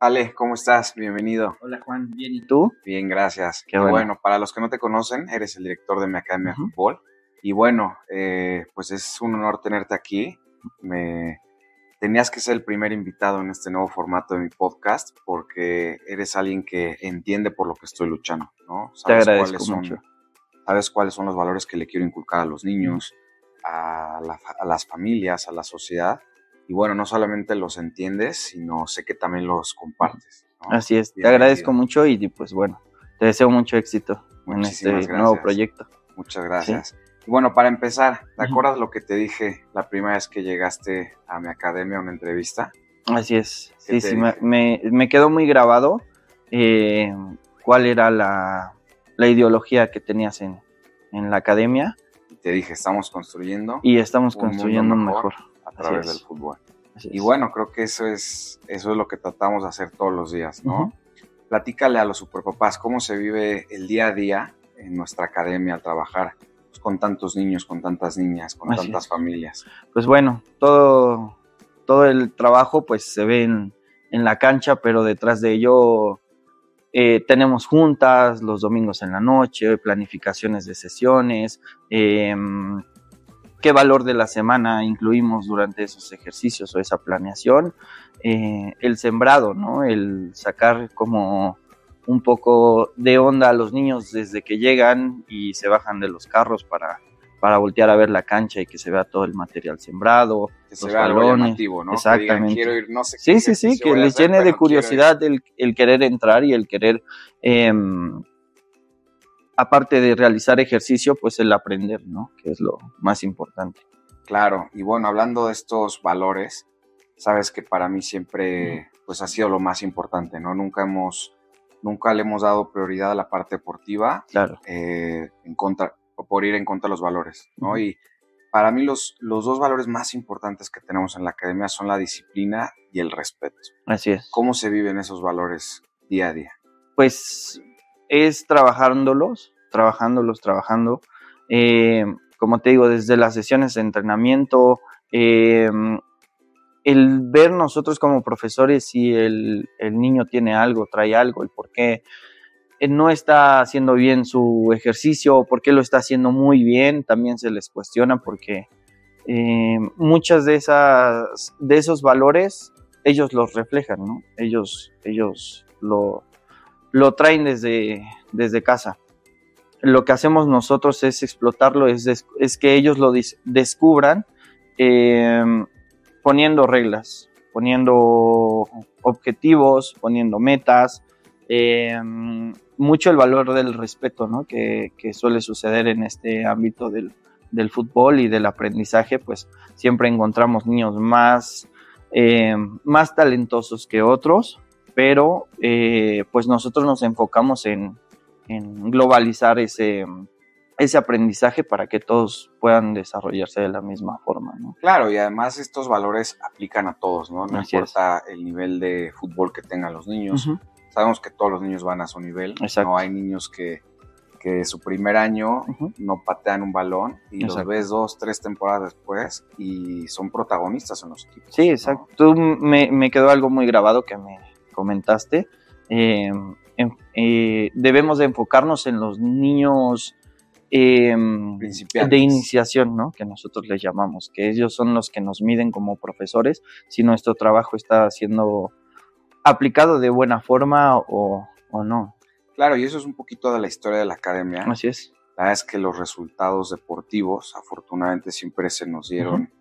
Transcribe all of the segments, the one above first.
Ale, ¿cómo estás? Bienvenido. Hola Juan, bien, ¿y tú? Bien, gracias. Qué bueno. bueno, para los que no te conocen, eres el director de mi Academia de. Fútbol. Y bueno, eh, pues es un honor tenerte aquí. Me tenías que ser el primer invitado en este nuevo formato de mi podcast porque eres alguien que entiende por lo que estoy luchando, ¿no? Te agradezco cuáles son, mucho. sabes cuáles son los valores que le quiero inculcar a los niños, a, la a las familias, a la sociedad. Y bueno, no solamente los entiendes, sino sé que también los compartes. ¿no? Así es, te agradezco mucho y pues bueno, te deseo mucho éxito en este nuevo proyecto. Muchas gracias. Y bueno, para empezar, ¿te acuerdas lo que te dije la primera vez que llegaste a mi academia a una entrevista? Así es, ¿Qué sí, sí, me, dije? me- me quedó muy grabado eh, cuál era la, la ideología que tenías en, en la academia Y te dije, estamos construyendo y estamos Un construyendo un mejor mejor. a través del fútbol. Y bueno, creo que eso es, eso es lo que tratamos de hacer todos los días, ¿no? Platícale a los superpapás cómo se vive el día a día en nuestra academia al trabajar pues, con tantos niños, con tantas niñas, con Así tantas es. familias. pues bueno, todo, todo el trabajo pues se ve en, en la cancha, pero detrás de ello eh, tenemos juntas los domingos en la noche, planificaciones de sesiones, em, qué valor de la semana incluimos durante esos ejercicios o esa planeación, eh, el sembrado, ¿no? El sacar como un poco de onda a los niños desde que llegan y se bajan de los carros para, para voltear a ver la cancha y que se vea todo el material sembrado. Que se Los vea algo balones, llamativo, ¿no? Que digan, exactamente. ir, no sé Sí, sí, sí, que les llene de curiosidad el, el querer entrar y el querer, em, aparte de realizar ejercicio, pues el aprender, ¿no? Que es lo más importante. Claro, y bueno, hablando de estos valores, sabes que para mí siempre pues ha sido lo más importante, ¿no? Nunca hemos, nunca le hemos dado prioridad a la parte deportiva Claro, eh, en contra, por ir en contra de los valores, ¿no? Y para mí los, los dos valores más importantes que tenemos en la academia son la disciplina y el respeto. así es. ¿Cómo se viven esos valores día a día? Pues es trabajándolos, trabajándolos, trabajando. Eh, como te digo, desde las sesiones de entrenamiento, eh, el ver nosotros como profesores si el, niño tiene algo, trae algo, el por qué eh, no está haciendo bien su ejercicio o por qué lo está haciendo muy bien, también se les cuestiona porque muchas de esas de esos valores ellos los reflejan, ¿no? Ellos ellos lo, lo traen desde, desde casa. Lo que hacemos nosotros es explotarlo, es, que ellos lo descubran eh, poniendo reglas, poniendo objetivos, poniendo metas, eh, mucho el valor del respeto, ¿no? Que, suele suceder en este ámbito del, del fútbol y del aprendizaje, pues siempre encontramos niños más, eh, más talentosos que otros, pero eh, pues nosotros nos enfocamos en, en globalizar ese, ese aprendizaje para que todos puedan desarrollarse de la misma forma, ¿no? Claro, y además estos valores aplican a todos, ¿no? No Así es. importa el nivel de fútbol que tengan los niños. Sabemos que todos los niños van a su nivel. Exacto. No hay niños que, que su primer año no patean un balón y los Exacto. ves dos, tres temporadas después y son protagonistas en los equipos. Sí, ¿no? exacto. Tú me, me quedó algo muy grabado que me comentaste. Eh, eh, debemos de enfocarnos en los niños eh, Principiantes. de iniciación, ¿no? Que nosotros les llamamos, que ellos son los que nos miden como profesores si nuestro trabajo está siendo aplicado de buena forma o, o no. Claro, y eso es un poquito de la historia de la academia. Así es. La verdad es que los resultados deportivos, afortunadamente, siempre se nos dieron,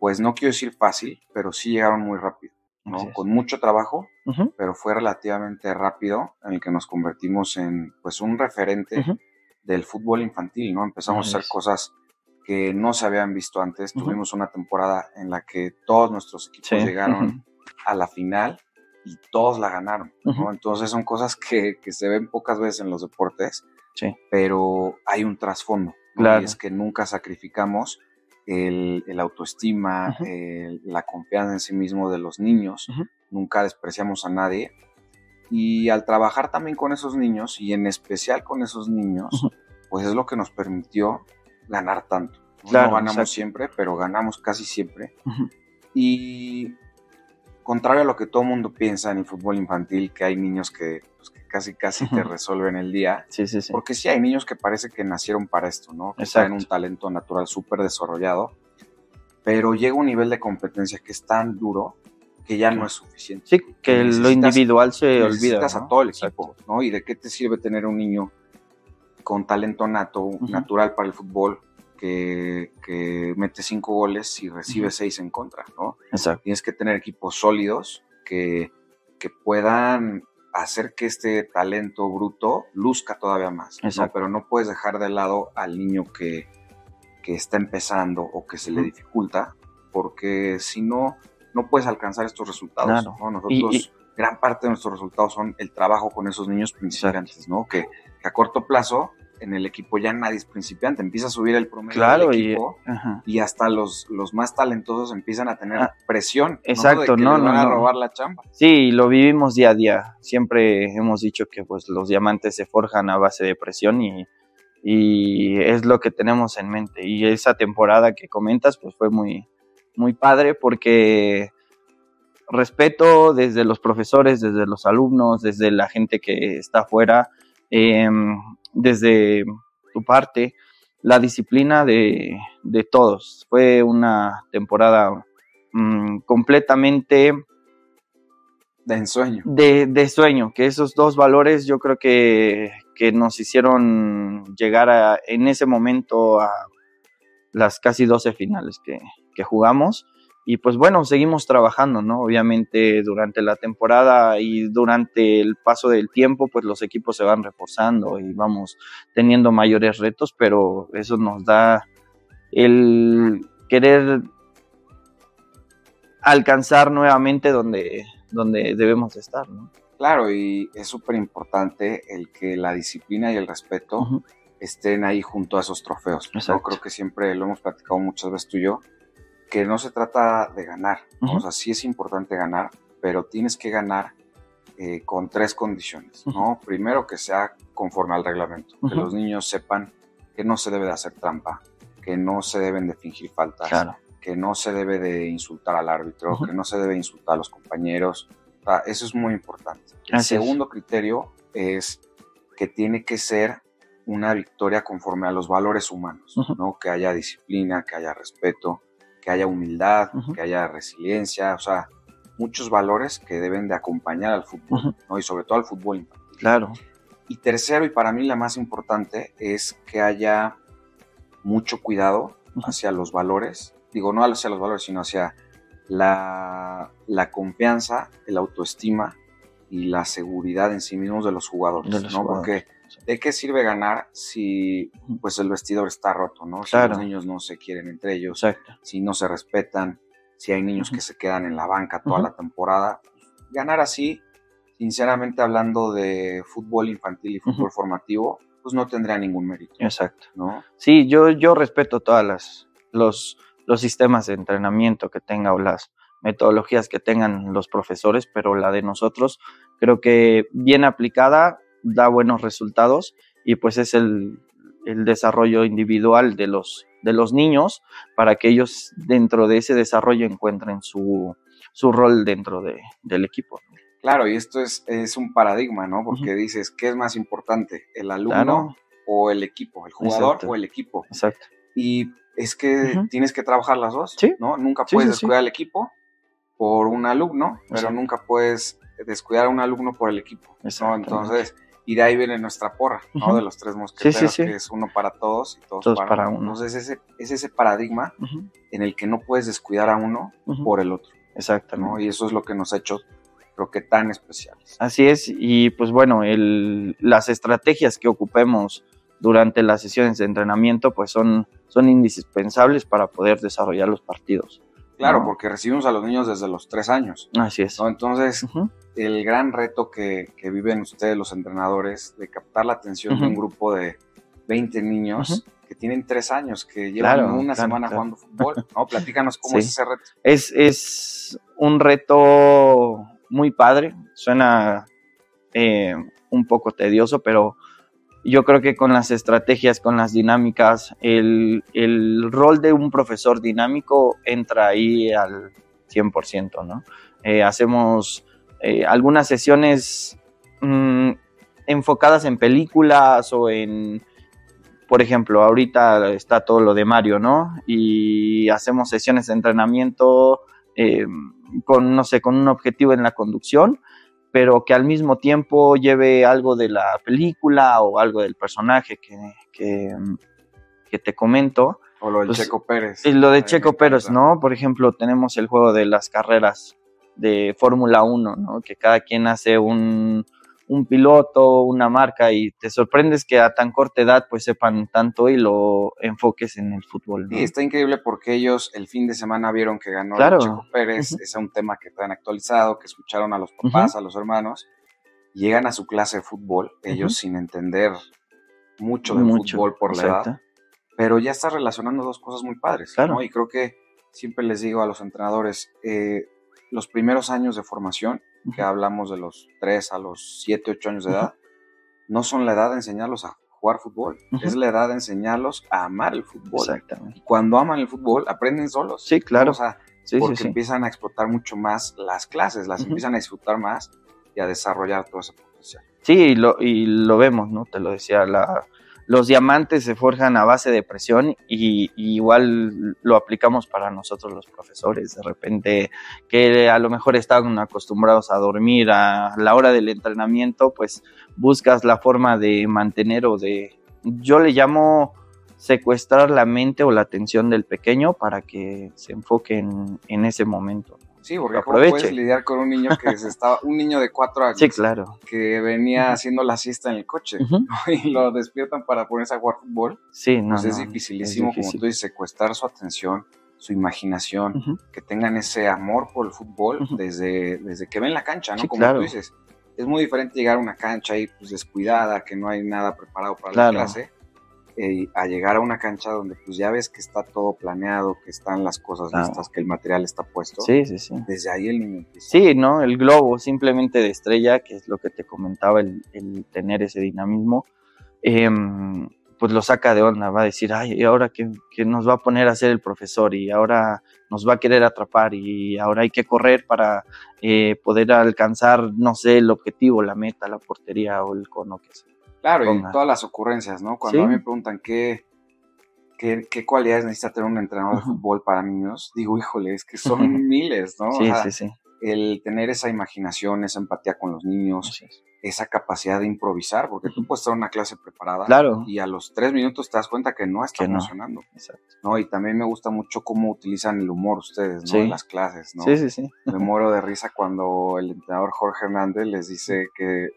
pues no quiero decir fácil, pero sí llegaron muy rápido, ¿no? Con mucho trabajo, pero fue relativamente rápido en el que nos convertimos en, pues, un referente del fútbol infantil, ¿no? Empezamos Así a hacer es. cosas que no se habían visto antes. Tuvimos una temporada en la que todos nuestros equipos Sí. llegaron a la final y todos la ganaron, ¿no? Entonces son cosas que, que se ven pocas veces en los deportes, Sí. pero hay un trasfondo, ¿no? Claro. Y es que nunca sacrificamos el, el autoestima, el- la confianza en sí mismo de los niños, nunca despreciamos a nadie. Y al trabajar también con esos niños, y en especial con esos niños, pues es lo que nos permitió ganar tanto. ¿no? Claro, no ganamos exacto. siempre, pero ganamos casi siempre. Y contrario a lo que todo el mundo piensa en el fútbol infantil, que hay niños que, pues, que casi casi te resuelven el día. Sí, sí, sí. Porque sí hay niños que parece que nacieron para esto, ¿no? Que tienen un talento natural súper desarrollado, pero llega un nivel de competencia que es tan duro que ya no es suficiente. Sí, que lo individual se olvida. Necesitas ¿no? a todo el Exacto. equipo, ¿no? ¿Y de qué te sirve tener un niño con talento nato, natural para el fútbol, que, que mete cinco goles y recibe seis en contra, ¿no? Exacto. Tienes que tener equipos sólidos que, que puedan hacer que este talento bruto luzca todavía más. Pero no puedes dejar de lado al niño que, que está empezando o que se le dificulta, porque si no, no puedes alcanzar estos resultados. Claro. ¿no? Nosotros, Y- gran parte de nuestros resultados son el trabajo con esos niños principiantes, ¿no? Que, que a corto plazo en el equipo ya nadie es principiante, empieza a subir el promedio Claro, del y, equipo y, hasta los, los más talentosos empiezan a tener Ah, presión. ¿no? exacto, De que no, les van no, a no. robar la chamba. Sí, lo vivimos día a día. Siempre hemos dicho que pues los diamantes se forjan a base de presión y, y es lo que tenemos en mente. Y esa temporada que comentas pues fue muy, muy padre porque respeto desde los profesores, desde los alumnos, desde la gente que está afuera, em, desde tu parte, la disciplina de, de todos. Fue una temporada mm, completamente De ensueño. de, de sueño, que esos dos valores yo creo que, que nos hicieron llegar a, en ese momento a las casi 12 finales que, que jugamos. Y pues bueno, seguimos trabajando, ¿no? Obviamente durante la temporada y durante el paso del tiempo, pues los equipos se van reforzando y vamos teniendo mayores retos, pero eso nos da el querer alcanzar nuevamente donde, donde debemos de estar, ¿no? Claro, y es súper importante el que la disciplina y el respeto estén ahí junto a esos trofeos. ¿no? Exacto. Creo que siempre lo hemos platicado muchas veces tú y yo, que no se trata de ganar. O sea, sí es importante ganar, pero tienes que ganar eh, con tres condiciones. ¿no? Primero, que sea conforme al reglamento, que los niños sepan que no se debe de hacer trampa, que no se deben de fingir faltas, Claro. que no se debe de insultar al árbitro, que no se debe insultar a los compañeros. O sea, eso es muy importante. El Así es. segundo criterio es que tiene que ser una victoria conforme a los valores humanos. ¿no? Que haya disciplina, que haya respeto, que haya humildad, que haya resiliencia, o sea, muchos valores que deben de acompañar al fútbol. ¿no? Y sobre todo al fútbol infantil. Claro. Y tercero, y para mí la más importante, es que haya mucho cuidado hacia los valores. Digo, no hacia los valores, sino hacia la, la confianza, el autoestima y la seguridad en sí mismos de los jugadores, De los ¿no? jugadores. Porque ¿de qué sirve ganar si pues el vestidor está roto, ¿no? Si Claro. los niños no se quieren entre ellos, Exacto. si no se respetan, si hay niños que se quedan en la banca toda la temporada. Ganar así, sinceramente hablando de fútbol infantil y fútbol formativo, pues no tendría ningún mérito, Exacto. ¿no? Sí, yo, yo respeto todas las los, los sistemas de entrenamiento que tenga o las metodologías que tengan los profesores, pero la de nosotros creo que bien aplicada da buenos resultados y pues es el, el desarrollo individual de los, de los niños para que ellos dentro de ese desarrollo encuentren su, su rol dentro de, del equipo. Claro, y esto es, es un paradigma, ¿no? Porque dices, ¿qué es más importante? ¿El alumno Claro, o el equipo? ¿El jugador Exacto. o el equipo? exacto. Y es que tienes que trabajar las dos, Sí. ¿no? Nunca Sí, puedes sí, descuidar al equipo por un alumno, pero nunca puedes descuidar a un alumno por el equipo. Entonces, y de ahí viene nuestra porra, ¿no? De los tres mosqueteros, Sí, sí, sí. que es uno para todos y todos, Todos para, para uno. Entonces, ese, es ese paradigma en el que no puedes descuidar a uno por el otro, Exactamente. ¿no? Y eso es lo que nos ha hecho, creo que, tan especiales. Así es, y pues bueno, el, las estrategias que ocupemos durante las sesiones de entrenamiento pues son, son indispensables para poder desarrollar los partidos. Claro, No. porque recibimos a los niños desde los tres años, Así es. ¿no? Entonces, el gran reto que, que viven ustedes, los entrenadores, de captar la atención de un grupo de 20 niños que tienen tres años, que llevan Claro, una claro, semana claro. jugando fútbol, ¿no? Platícanos cómo Sí. es ese reto. Es, es un reto muy padre, suena eh, un poco tedioso, pero yo creo que con las estrategias, con las dinámicas, el, el rol de un profesor dinámico entra ahí al 100%, ¿no? Eh, hacemos eh, algunas sesiones mm, enfocadas en películas o en, por ejemplo, ahorita está todo lo de Mario, ¿no? Y hacemos sesiones de entrenamiento eh, con, no sé, con un objetivo en la conducción, pero que al mismo tiempo lleve algo de la película o algo del personaje que, que, que te comento. O lo de pues, Checo Pérez. Y lo de Checo Pérez, ¿no? Por ejemplo, tenemos el juego de las carreras de Fórmula 1, ¿no? Que cada quien hace un, un piloto, una marca y te sorprendes que a tan corta edad pues sepan tanto y lo enfoques en el fútbol. ¿no? está increíble porque ellos el fin de semana vieron que ganó Chico Pérez, es un tema que están actualizado, que escucharon a los papás, a los hermanos, llegan a su clase de fútbol, ellos sin entender mucho del fútbol por la edad, pero ya está relacionando dos cosas muy padres, ¿no? Y creo que siempre les digo a los entrenadores, eh, los primeros años de formación que hablamos de los 3 a los 7, 8 años de edad, no son la edad de enseñarlos a jugar fútbol, es la edad de enseñarlos a amar el fútbol. Exactamente. Y cuando aman el fútbol, aprenden solos. Sí, claro. porque empiezan a explotar mucho más las clases, las empiezan a disfrutar más y a desarrollar todo ese potencial. Sí, y lo, y lo vemos, ¿no? Te lo decía, la, los diamantes se forjan a base de presión y, igual lo aplicamos para nosotros los profesores. De repente que a lo mejor están acostumbrados a dormir a la hora del entrenamiento, pues buscas la forma de mantener o de, yo le llamo secuestrar la mente o la atención del pequeño para que se enfoque en, ese momento. Sí, porque ¿cómo puedes lidiar con un niño que se estaba, un niño de cuatro años? Sí, claro. Que venía haciendo la siesta en el coche y lo despiertan para ponerse a jugar fútbol. Sí, no. Pues es dificilísimo, como tú dices, secuestrar su atención, su imaginación, que tengan ese amor por el fútbol desde, desde que ven la cancha, ¿no? como tú dices. Es muy diferente llegar a una cancha ahí pues descuidada, que no hay nada preparado para la clase eh, a llegar a una cancha donde pues ya ves que está todo planeado, que están las cosas listas, que el material está puesto. Sí, sí, sí. Desde ahí el niño empieza. Sí, ¿no? El globo simplemente de estrella, que es lo que te comentaba, el, tener ese dinamismo, em, pues lo saca de onda, va a decir, ay, ¿y ahora qué, nos va a poner a hacer el profesor? Y ahora nos va a querer atrapar y ahora hay que correr para eh, poder alcanzar, no sé, el objetivo, la meta, la portería o el cono que sea. Claro, y todas las ocurrencias, ¿no? Cuando a mí me preguntan qué, qué, qué, cualidades necesita tener un entrenador de fútbol para niños, digo, híjole, es que son miles, ¿no? Sí, sí, sí. El tener esa imaginación, esa empatía con los niños, esa capacidad de improvisar, porque tú puedes estar en una clase preparada claro. y a los tres minutos te das cuenta que no está funcionando. Exacto. ¿no? Y también me gusta mucho cómo utilizan el humor ustedes, ¿no? En las clases, ¿no? Sí, sí, sí. Me muero de risa cuando el entrenador Jorge Hernández les dice que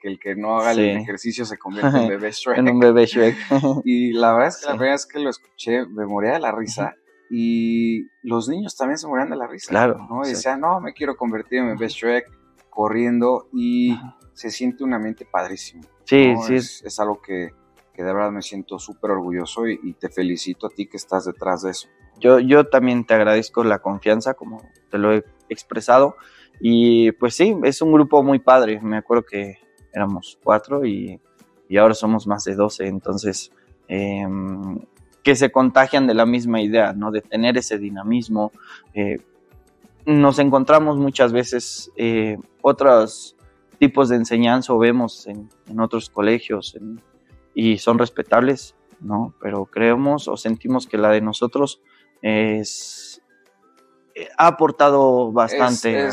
que, el que no haga el ejercicio se convierte en bebé Shrek. en un bebé Shrek. y la verdad es que la primera vez que lo escuché me moría de la risa. Y los niños también se morían de la risa. Claro. ¿no? Y decían, no, me quiero convertir en bebé Shrek corriendo y se siente un ambiente padrísimo. Sí, sí. Es, algo que, que, de verdad me siento súper orgulloso y, y, te felicito a ti que estás detrás de eso. Yo, yo también te agradezco la confianza, como te lo he expresado. Y pues sí, es un grupo muy padre. Me acuerdo que éramos cuatro y, ahora somos más de doce. Entonces, em, que se contagian de la misma idea, ¿no? De tener ese dinamismo. Eh, nos encontramos muchas veces eh, otros tipos de enseñanza o vemos en, otros colegios y son respetables, ¿no? Pero creemos o sentimos que la de nosotros es, eh, ha aportado bastante.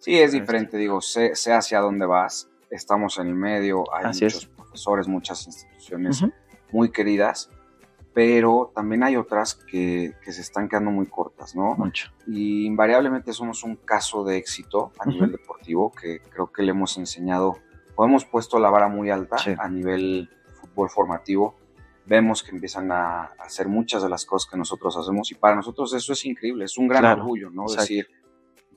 Sí, es diferente, digo, sé, sé, hacia dónde vas, estamos en el medio, hay muchos profesores, muchas instituciones muy queridas, pero también hay otras que, que, se están quedando muy cortas, ¿no? Mucho. Y invariablemente somos un caso de éxito a nivel deportivo, que creo que le hemos enseñado, o hemos puesto la vara muy alta a nivel fútbol formativo, vemos que empiezan a hacer muchas de las cosas que nosotros hacemos y para nosotros eso es increíble, es un gran orgullo, ¿no? Decir,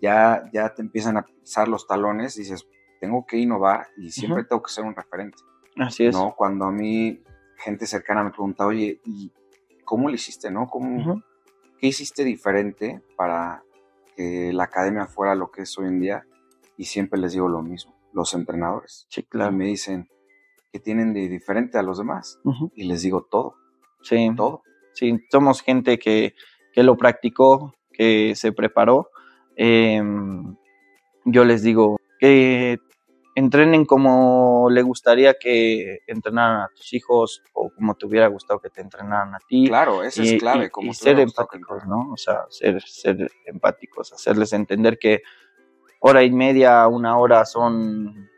ya, ya te empiezan a pisar los talones, dices, tengo que innovar y siempre tengo que ser un referente. Así es. ¿no? Cuando a mí gente cercana me pregunta, oye, ¿y cómo lo hiciste, no? ¿Cómo, ¿Qué hiciste diferente para que la academia fuera lo que es hoy en día? Y siempre les digo lo mismo, los entrenadores. Sí, claro. Y me dicen, ¿qué tienen de diferente a los demás? Y les digo todo. Sí. Todo. Sí, somos gente que, que lo practicó, que se preparó em, yo les digo que entrenen como le gustaría que entrenaran a tus hijos o como te hubiera gustado que te entrenaran a ti. Claro, eso es clave. como ser empáticos, ¿no? O sea, ser, ser empáticos, hacerles entender que hora y media, una hora son,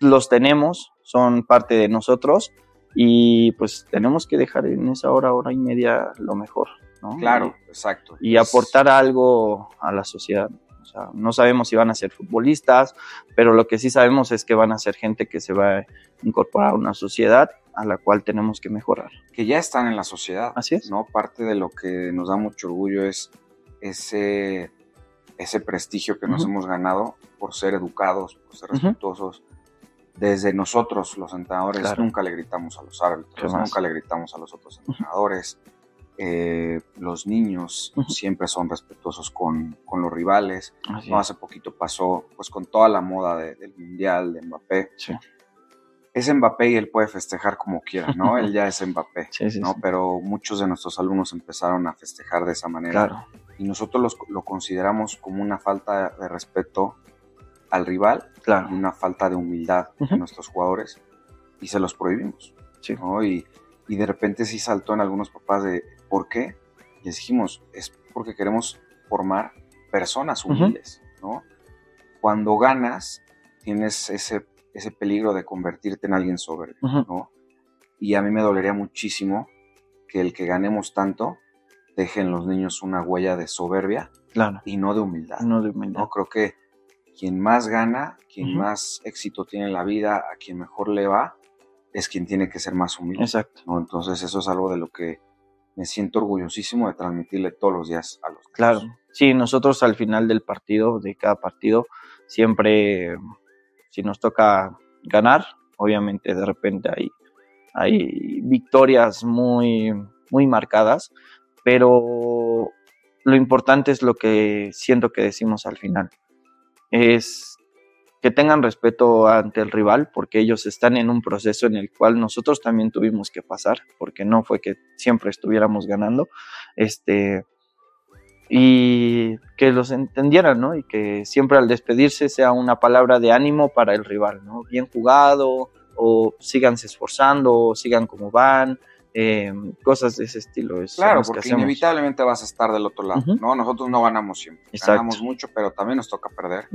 los tenemos, son parte de nosotros y pues tenemos que dejar en esa hora, hora y media lo mejor, ¿no? Claro, exacto. Y aportar algo a la sociedad. O sea, no sabemos si van a ser futbolistas, pero lo que sí sabemos es que van a ser gente que se va a incorporar a una sociedad a la cual tenemos que mejorar. Que ya están en la sociedad. Así es. ¿no? Parte de lo que nos da mucho orgullo es ese, ese prestigio que nos hemos ganado por ser educados, por ser respetuosos. Desde nosotros, los entrenadores, nunca le gritamos a los árbitros, nunca le gritamos a los otros entrenadores. Eh, los niños siempre son respetuosos con, los rivales. no, hace poquito pasó pues con toda la moda del Mundial, de Mbappé. Es Mbappé y él puede festejar como quiera, ¿no? él ya es Mbappé, ¿no? Pero muchos de nuestros alumnos empezaron a festejar de esa manera. Y nosotros lo consideramos como una falta de respeto al rival claro. y una falta de humildad de nuestros jugadores y se los prohibimos. ¿no? Y, y de repente sí saltó en algunos papás de ¿por qué? Les dijimos, es porque queremos formar personas humildes, ¿no? Cuando ganas, tienes ese, ese peligro de convertirte en alguien soberbio, ¿no? Y a mí me dolería muchísimo que el que ganemos tanto deje en los niños una huella de soberbia claro. y no de humildad. No de humildad. ¿no? Creo que quien más gana, quien más éxito tiene en la vida, a quien mejor le va, es quien tiene que ser más humilde. Exacto. ¿no? Entonces eso es algo de lo que me siento orgullosísimo de transmitirle todos los días a los. Claro, sí, nosotros al final del partido, de cada partido, siempre, si nos toca ganar, obviamente de repente hay, hay victorias muy, muy marcadas, pero lo importante es lo que siento que decimos al final. Es que tengan respeto ante el rival, porque ellos están en un proceso en el cual nosotros también tuvimos que pasar, porque no fue que siempre estuviéramos ganando, este, y que los entendieran, ¿no? Y que siempre al despedirse sea una palabra de ánimo para el rival, ¿no? Bien jugado, o síganse esforzando, o sigan como van, eh, cosas de ese estilo. claro, porque inevitablemente vas a estar del otro lado, ¿no? Nosotros no ganamos siempre, ganamos mucho, pero también nos toca perder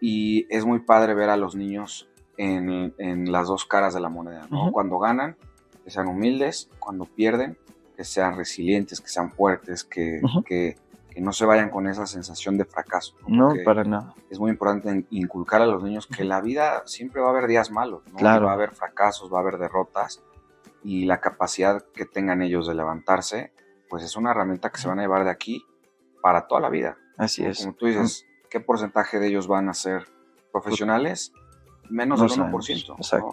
y es muy padre ver a los niños en, las dos caras de la moneda, ¿no? Cuando ganan, que sean humildes, cuando pierden, que sean resilientes, que sean fuertes, que, que, no se vayan con esa sensación de fracaso. No, para nada. Es muy importante inculcar a los niños que la vida siempre va a haber días malos, ¿no? Claro. Va a haber fracasos, va a haber derrotas y la capacidad que tengan ellos de levantarse, pues es una herramienta que se van a llevar de aquí para toda la vida. Así es. Como tú dices, ¿qué porcentaje de ellos van a ser profesionales? Menos del 1%. Exacto.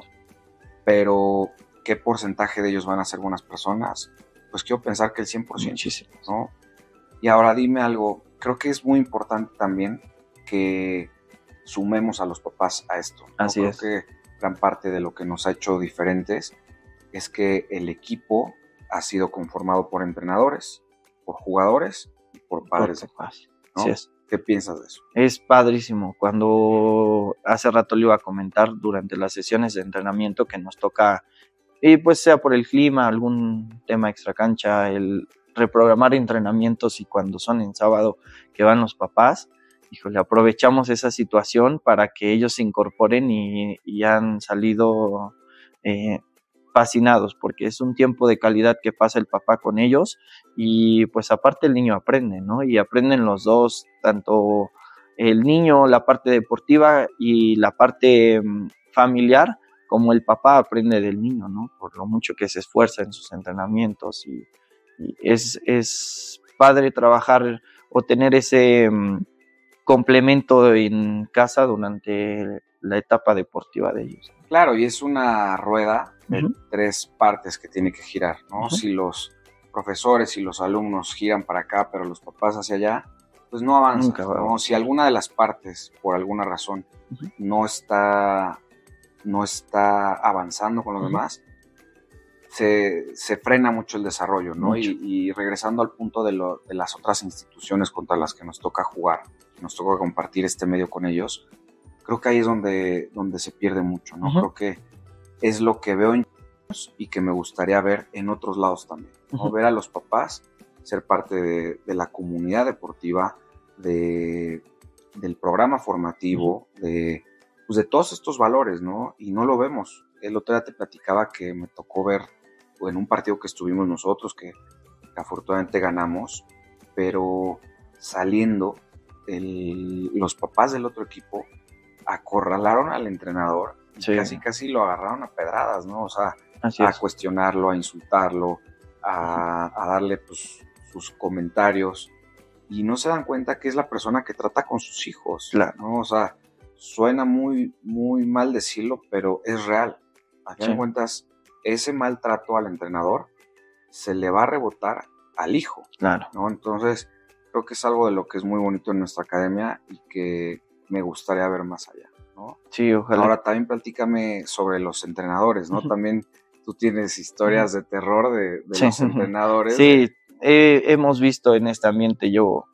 Pero, ¿qué porcentaje de ellos van a ser buenas personas? Pues quiero pensar que el 100%. Muchísimo. ¿no? Y ahora dime algo, creo que es muy importante también que sumemos a los papás a esto. Así creo es. que gran parte de lo que nos ha hecho diferentes es que el equipo ha sido conformado por entrenadores, por jugadores y por padres de paz. Así es. ¿Qué piensas de eso? Es padrísimo. Cuando hace rato le iba a comentar durante las sesiones de entrenamiento que nos toca, y pues sea por el clima, algún tema extra cancha, el reprogramar entrenamientos y cuando son en sábado que van los papás, híjole, aprovechamos esa situación para que ellos se incorporen y, han salido eh, fascinados porque es un tiempo de calidad que pasa el papá con ellos y pues aparte el niño aprende, ¿no? Y aprenden los dos, tanto el niño, la parte deportiva y la parte mm, familiar, como el papá aprende del niño, ¿no? Por lo mucho que se esfuerza en sus entrenamientos y, es, es padre trabajar o tener ese mm, complemento en casa durante la etapa deportiva de ellos. Claro, y es una rueda de tres partes que tiene que girar, ¿no? Si los profesores y los alumnos giran para acá, pero los papás hacia allá, pues no avanzan. ¿no? Si alguna de las partes, por alguna razón, no está no está avanzando con los demás, se, frena mucho el desarrollo, ¿no? Y, regresando al punto de, lo, de, las otras instituciones contra las que nos toca jugar, nos tocó compartir este medio con ellos, creo que ahí es donde, donde se pierde mucho, ¿no? Creo que es lo que veo en y que me gustaría ver en otros lados también, ¿no? Ver a los papás ser parte de, la comunidad deportiva, de, del programa formativo, de, pues de todos estos valores, ¿no? Y no lo vemos. El otro día te platicaba que me tocó ver en un partido que estuvimos nosotros, que, afortunadamente ganamos, pero saliendo, los papás del otro equipo acorralaron al entrenador y casi casi lo agarraron a pedradas, ¿no? O sea, a cuestionarlo, a insultarlo, a, darle pues, sus comentarios y no se dan cuenta que es la persona que trata con sus hijos, claro. ¿no? O sea, suena muy, muy mal decirlo, pero es real. A fin de cuentas, ese maltrato al entrenador se le va a rebotar al hijo. Claro. ¿no? Entonces, creo que es algo de lo que es muy bonito en nuestra academia y que me gustaría ver más allá. ¿No? Sí, ojalá. Ahora también platícame sobre los entrenadores, ¿no? También tú tienes historias de terror de, los entrenadores. Sí, hemos visto en este ambiente yo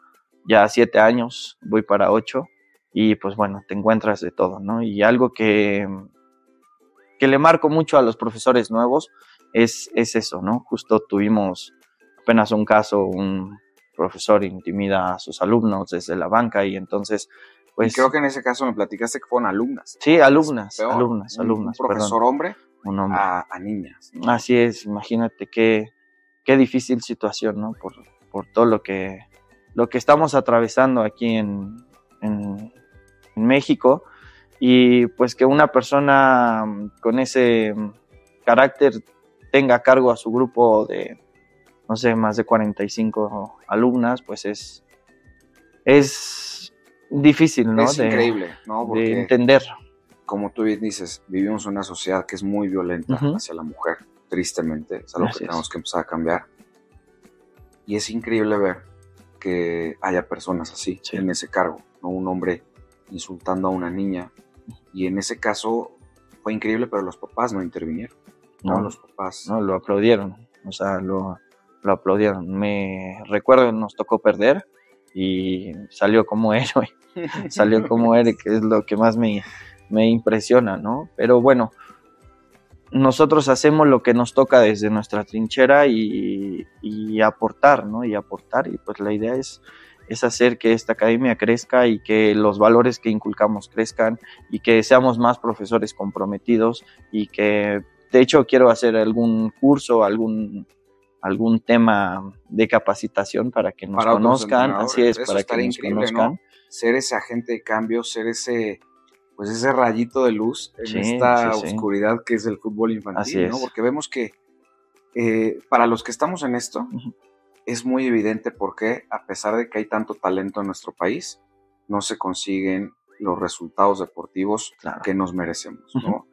ya siete años, voy para ocho, y pues bueno, te encuentras de todo, ¿no? Y algo que, que le marco mucho a los profesores nuevos es, es eso, ¿no? Justo tuvimos apenas un caso, un profesor intimida a sus alumnos desde la banca y entonces pues... creo que en ese caso me platicaste que fueron alumnas. Sí, alumnas, alumnas, alumnas. Un profesor hombre, un hombre a, niñas. Así es, imagínate qué, qué difícil situación, ¿no? Por, por todo lo que, lo que estamos atravesando aquí en, en, México y pues que una persona con ese carácter tenga a cargo a su grupo de, no sé, más de 45 alumnas, pues es, es difícil, ¿no? Es increíble, ¿no? de entender. Como tú bien dices, vivimos una sociedad que es muy violenta hacia la mujer, tristemente, es algo que tenemos que empezar a cambiar. Y es increíble ver que haya personas así en ese cargo, ¿no? Un hombre insultando a una niña. Y en ese caso fue increíble, pero los papás no intervinieron. No, los papás. No, lo aplaudieron. O sea, lo, lo aplaudieron. Me recuerdo nos tocó perder y salió como héroe. salió como héroe, que es lo que más me, me impresiona, ¿no? Pero bueno, nosotros hacemos lo que nos toca desde nuestra trinchera y, aportar, ¿no? Y aportar, y pues la idea es, es hacer que esta academia crezca y que los valores que inculcamos crezcan y que seamos más profesores comprometidos y que, de hecho, quiero hacer algún curso, algún algún tema de capacitación para que nos conozcan, así es, para que nos conozcan. Ser ese agente de cambio, ser ese pues ese rayito de luz en esta oscuridad que es el fútbol infantil, ¿no? Porque vemos que eh, para los que estamos en esto, es muy evidente porque a pesar de que hay tanto talento en nuestro país, no se consiguen los resultados deportivos que nos merecemos, ¿no?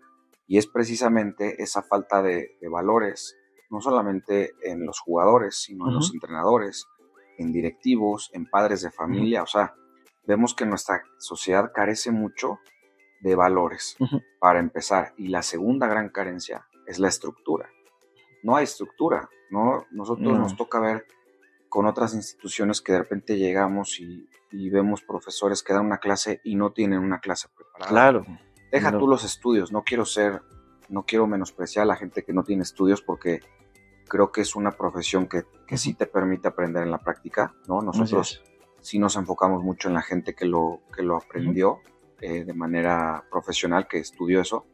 Y es precisamente esa falta de, valores, no solamente en los jugadores, sino en los entrenadores, en directivos, en padres de familia, o sea, vemos que nuestra sociedad carece mucho de valores, para empezar. Y la segunda gran carencia es la estructura. No hay estructura, ¿no? Nosotros nos toca ver con otras instituciones que de repente llegamos y, vemos profesores que dan una clase y no tienen una clase preparada. Claro. Deja tú los estudios, no quiero ser, no quiero menospreciar a la gente que no tiene estudios porque creo que es una profesión que, que sí te permite aprender en la práctica, ¿no? Nosotros sí nos enfocamos mucho en la gente que lo, que lo aprendió eh, de manera profesional que estudió eso,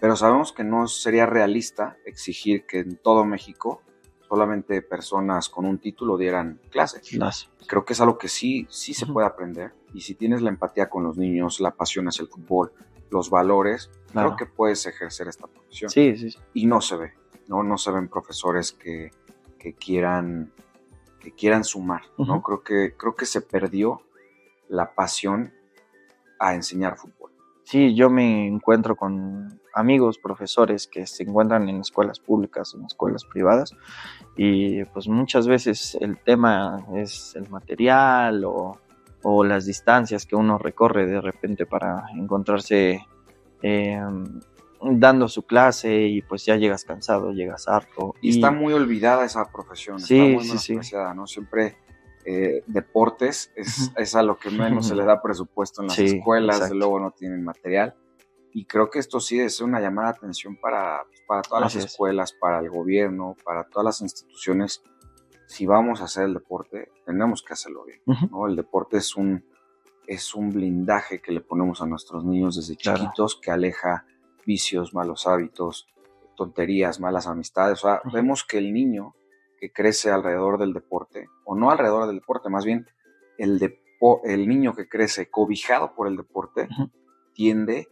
pero sabemos que no sería realista exigir que en todo México solamente personas con un título dieran clases. Creo que es algo que sí, sí se puede aprender y si tienes la empatía con los niños, la pasión hacia el fútbol, los valores, creo que puedes ejercer esta profesión. Sí, sí, Y no se ve, ¿no? No se ven profesores que, que quieran que quieran sumar, ¿no? Creo que creo que se perdió la pasión a enseñar fútbol. Sí, yo me encuentro con amigos, profesores que se encuentran en escuelas públicas, en escuelas privadas, y pues muchas veces el tema es el material o, las distancias que uno recorre de repente para encontrarse em, dando su clase y pues ya llegas cansado, llegas harto. Y, está muy olvidada esa profesión, sí, está muy sí, sí. ¿no? Siempre eh, deportes es, a lo que menos se le da presupuesto en las escuelas, luego no tienen material. Y creo que esto sí es una llamada de atención para, pues, para todas las escuelas, para el gobierno, para todas las instituciones. Si vamos a hacer el deporte, tenemos que hacerlo bien. ¿no? El deporte es un, es un blindaje que le ponemos a nuestros niños desde chiquitos que aleja vicios, malos hábitos, tonterías, malas amistades. O sea, vemos que el niño que crece alrededor del deporte, o no alrededor del deporte, más bien el, el niño que crece cobijado por el deporte, tiende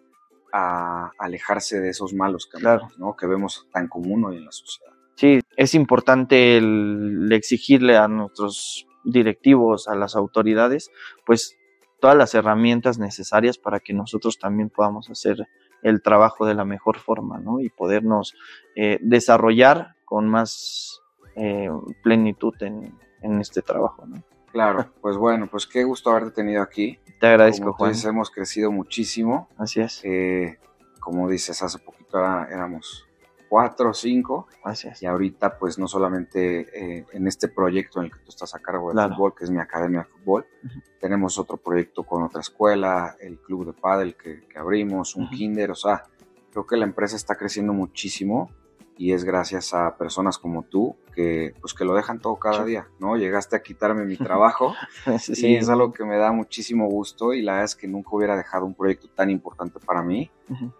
a alejarse de esos malos caminos ¿no? que vemos tan común hoy en la sociedad. Sí, es importante el exigirle a nuestros directivos, a las autoridades, pues todas las herramientas necesarias para que nosotros también podamos hacer el trabajo de la mejor forma, ¿no? Y podernos eh, desarrollar con más eh, plenitud en, este trabajo, ¿no? Claro, pues bueno, pues qué gusto haberte tenido aquí. Te agradezco, Juan. hemos crecido muchísimo. Así es. Eh, como dices, hace poquito éramos cuatro o cinco. Gracias. Y ahorita, pues no solamente eh, en este proyecto en el que tú estás a cargo del fútbol, que es mi academia de fútbol, tenemos otro proyecto con otra escuela, el club de pádel que, abrimos, un kinder, o sea, creo que la empresa está creciendo muchísimo y es gracias a personas como tú que pues que lo dejan todo cada día, ¿no? Llegaste a quitarme mi trabajo sí. y es algo que me da muchísimo gusto y la verdad es que nunca hubiera dejado un proyecto tan importante para mí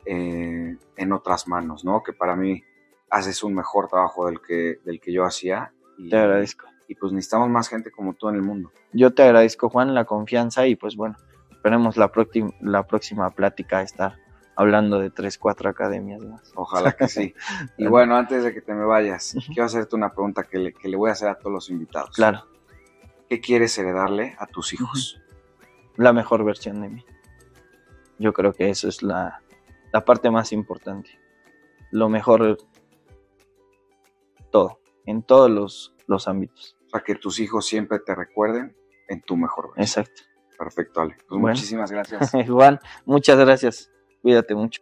eh, en otras manos, ¿no? Que para mí haces un mejor trabajo del que, del que yo hacía. Y, te agradezco. Y pues necesitamos más gente como tú en el mundo. Yo te agradezco, Juan, la confianza y pues bueno, esperemos la, la próxima plática estar hablando de tres, cuatro academias más. Ojalá que sí. y bueno, antes de que te me vayas, quiero hacerte una pregunta que le, que le, voy a hacer a todos los invitados. Claro. ¿Qué quieres heredarle a tus hijos? La mejor versión de mí. Yo creo que eso es la, la parte más importante. Lo mejor, todo, en todos los, los ámbitos. O sea, que tus hijos siempre te recuerden en tu mejor versión. Exacto. Perfecto, Ale. Pues muchísimas gracias. Juan, muchas gracias. Cuídate mucho.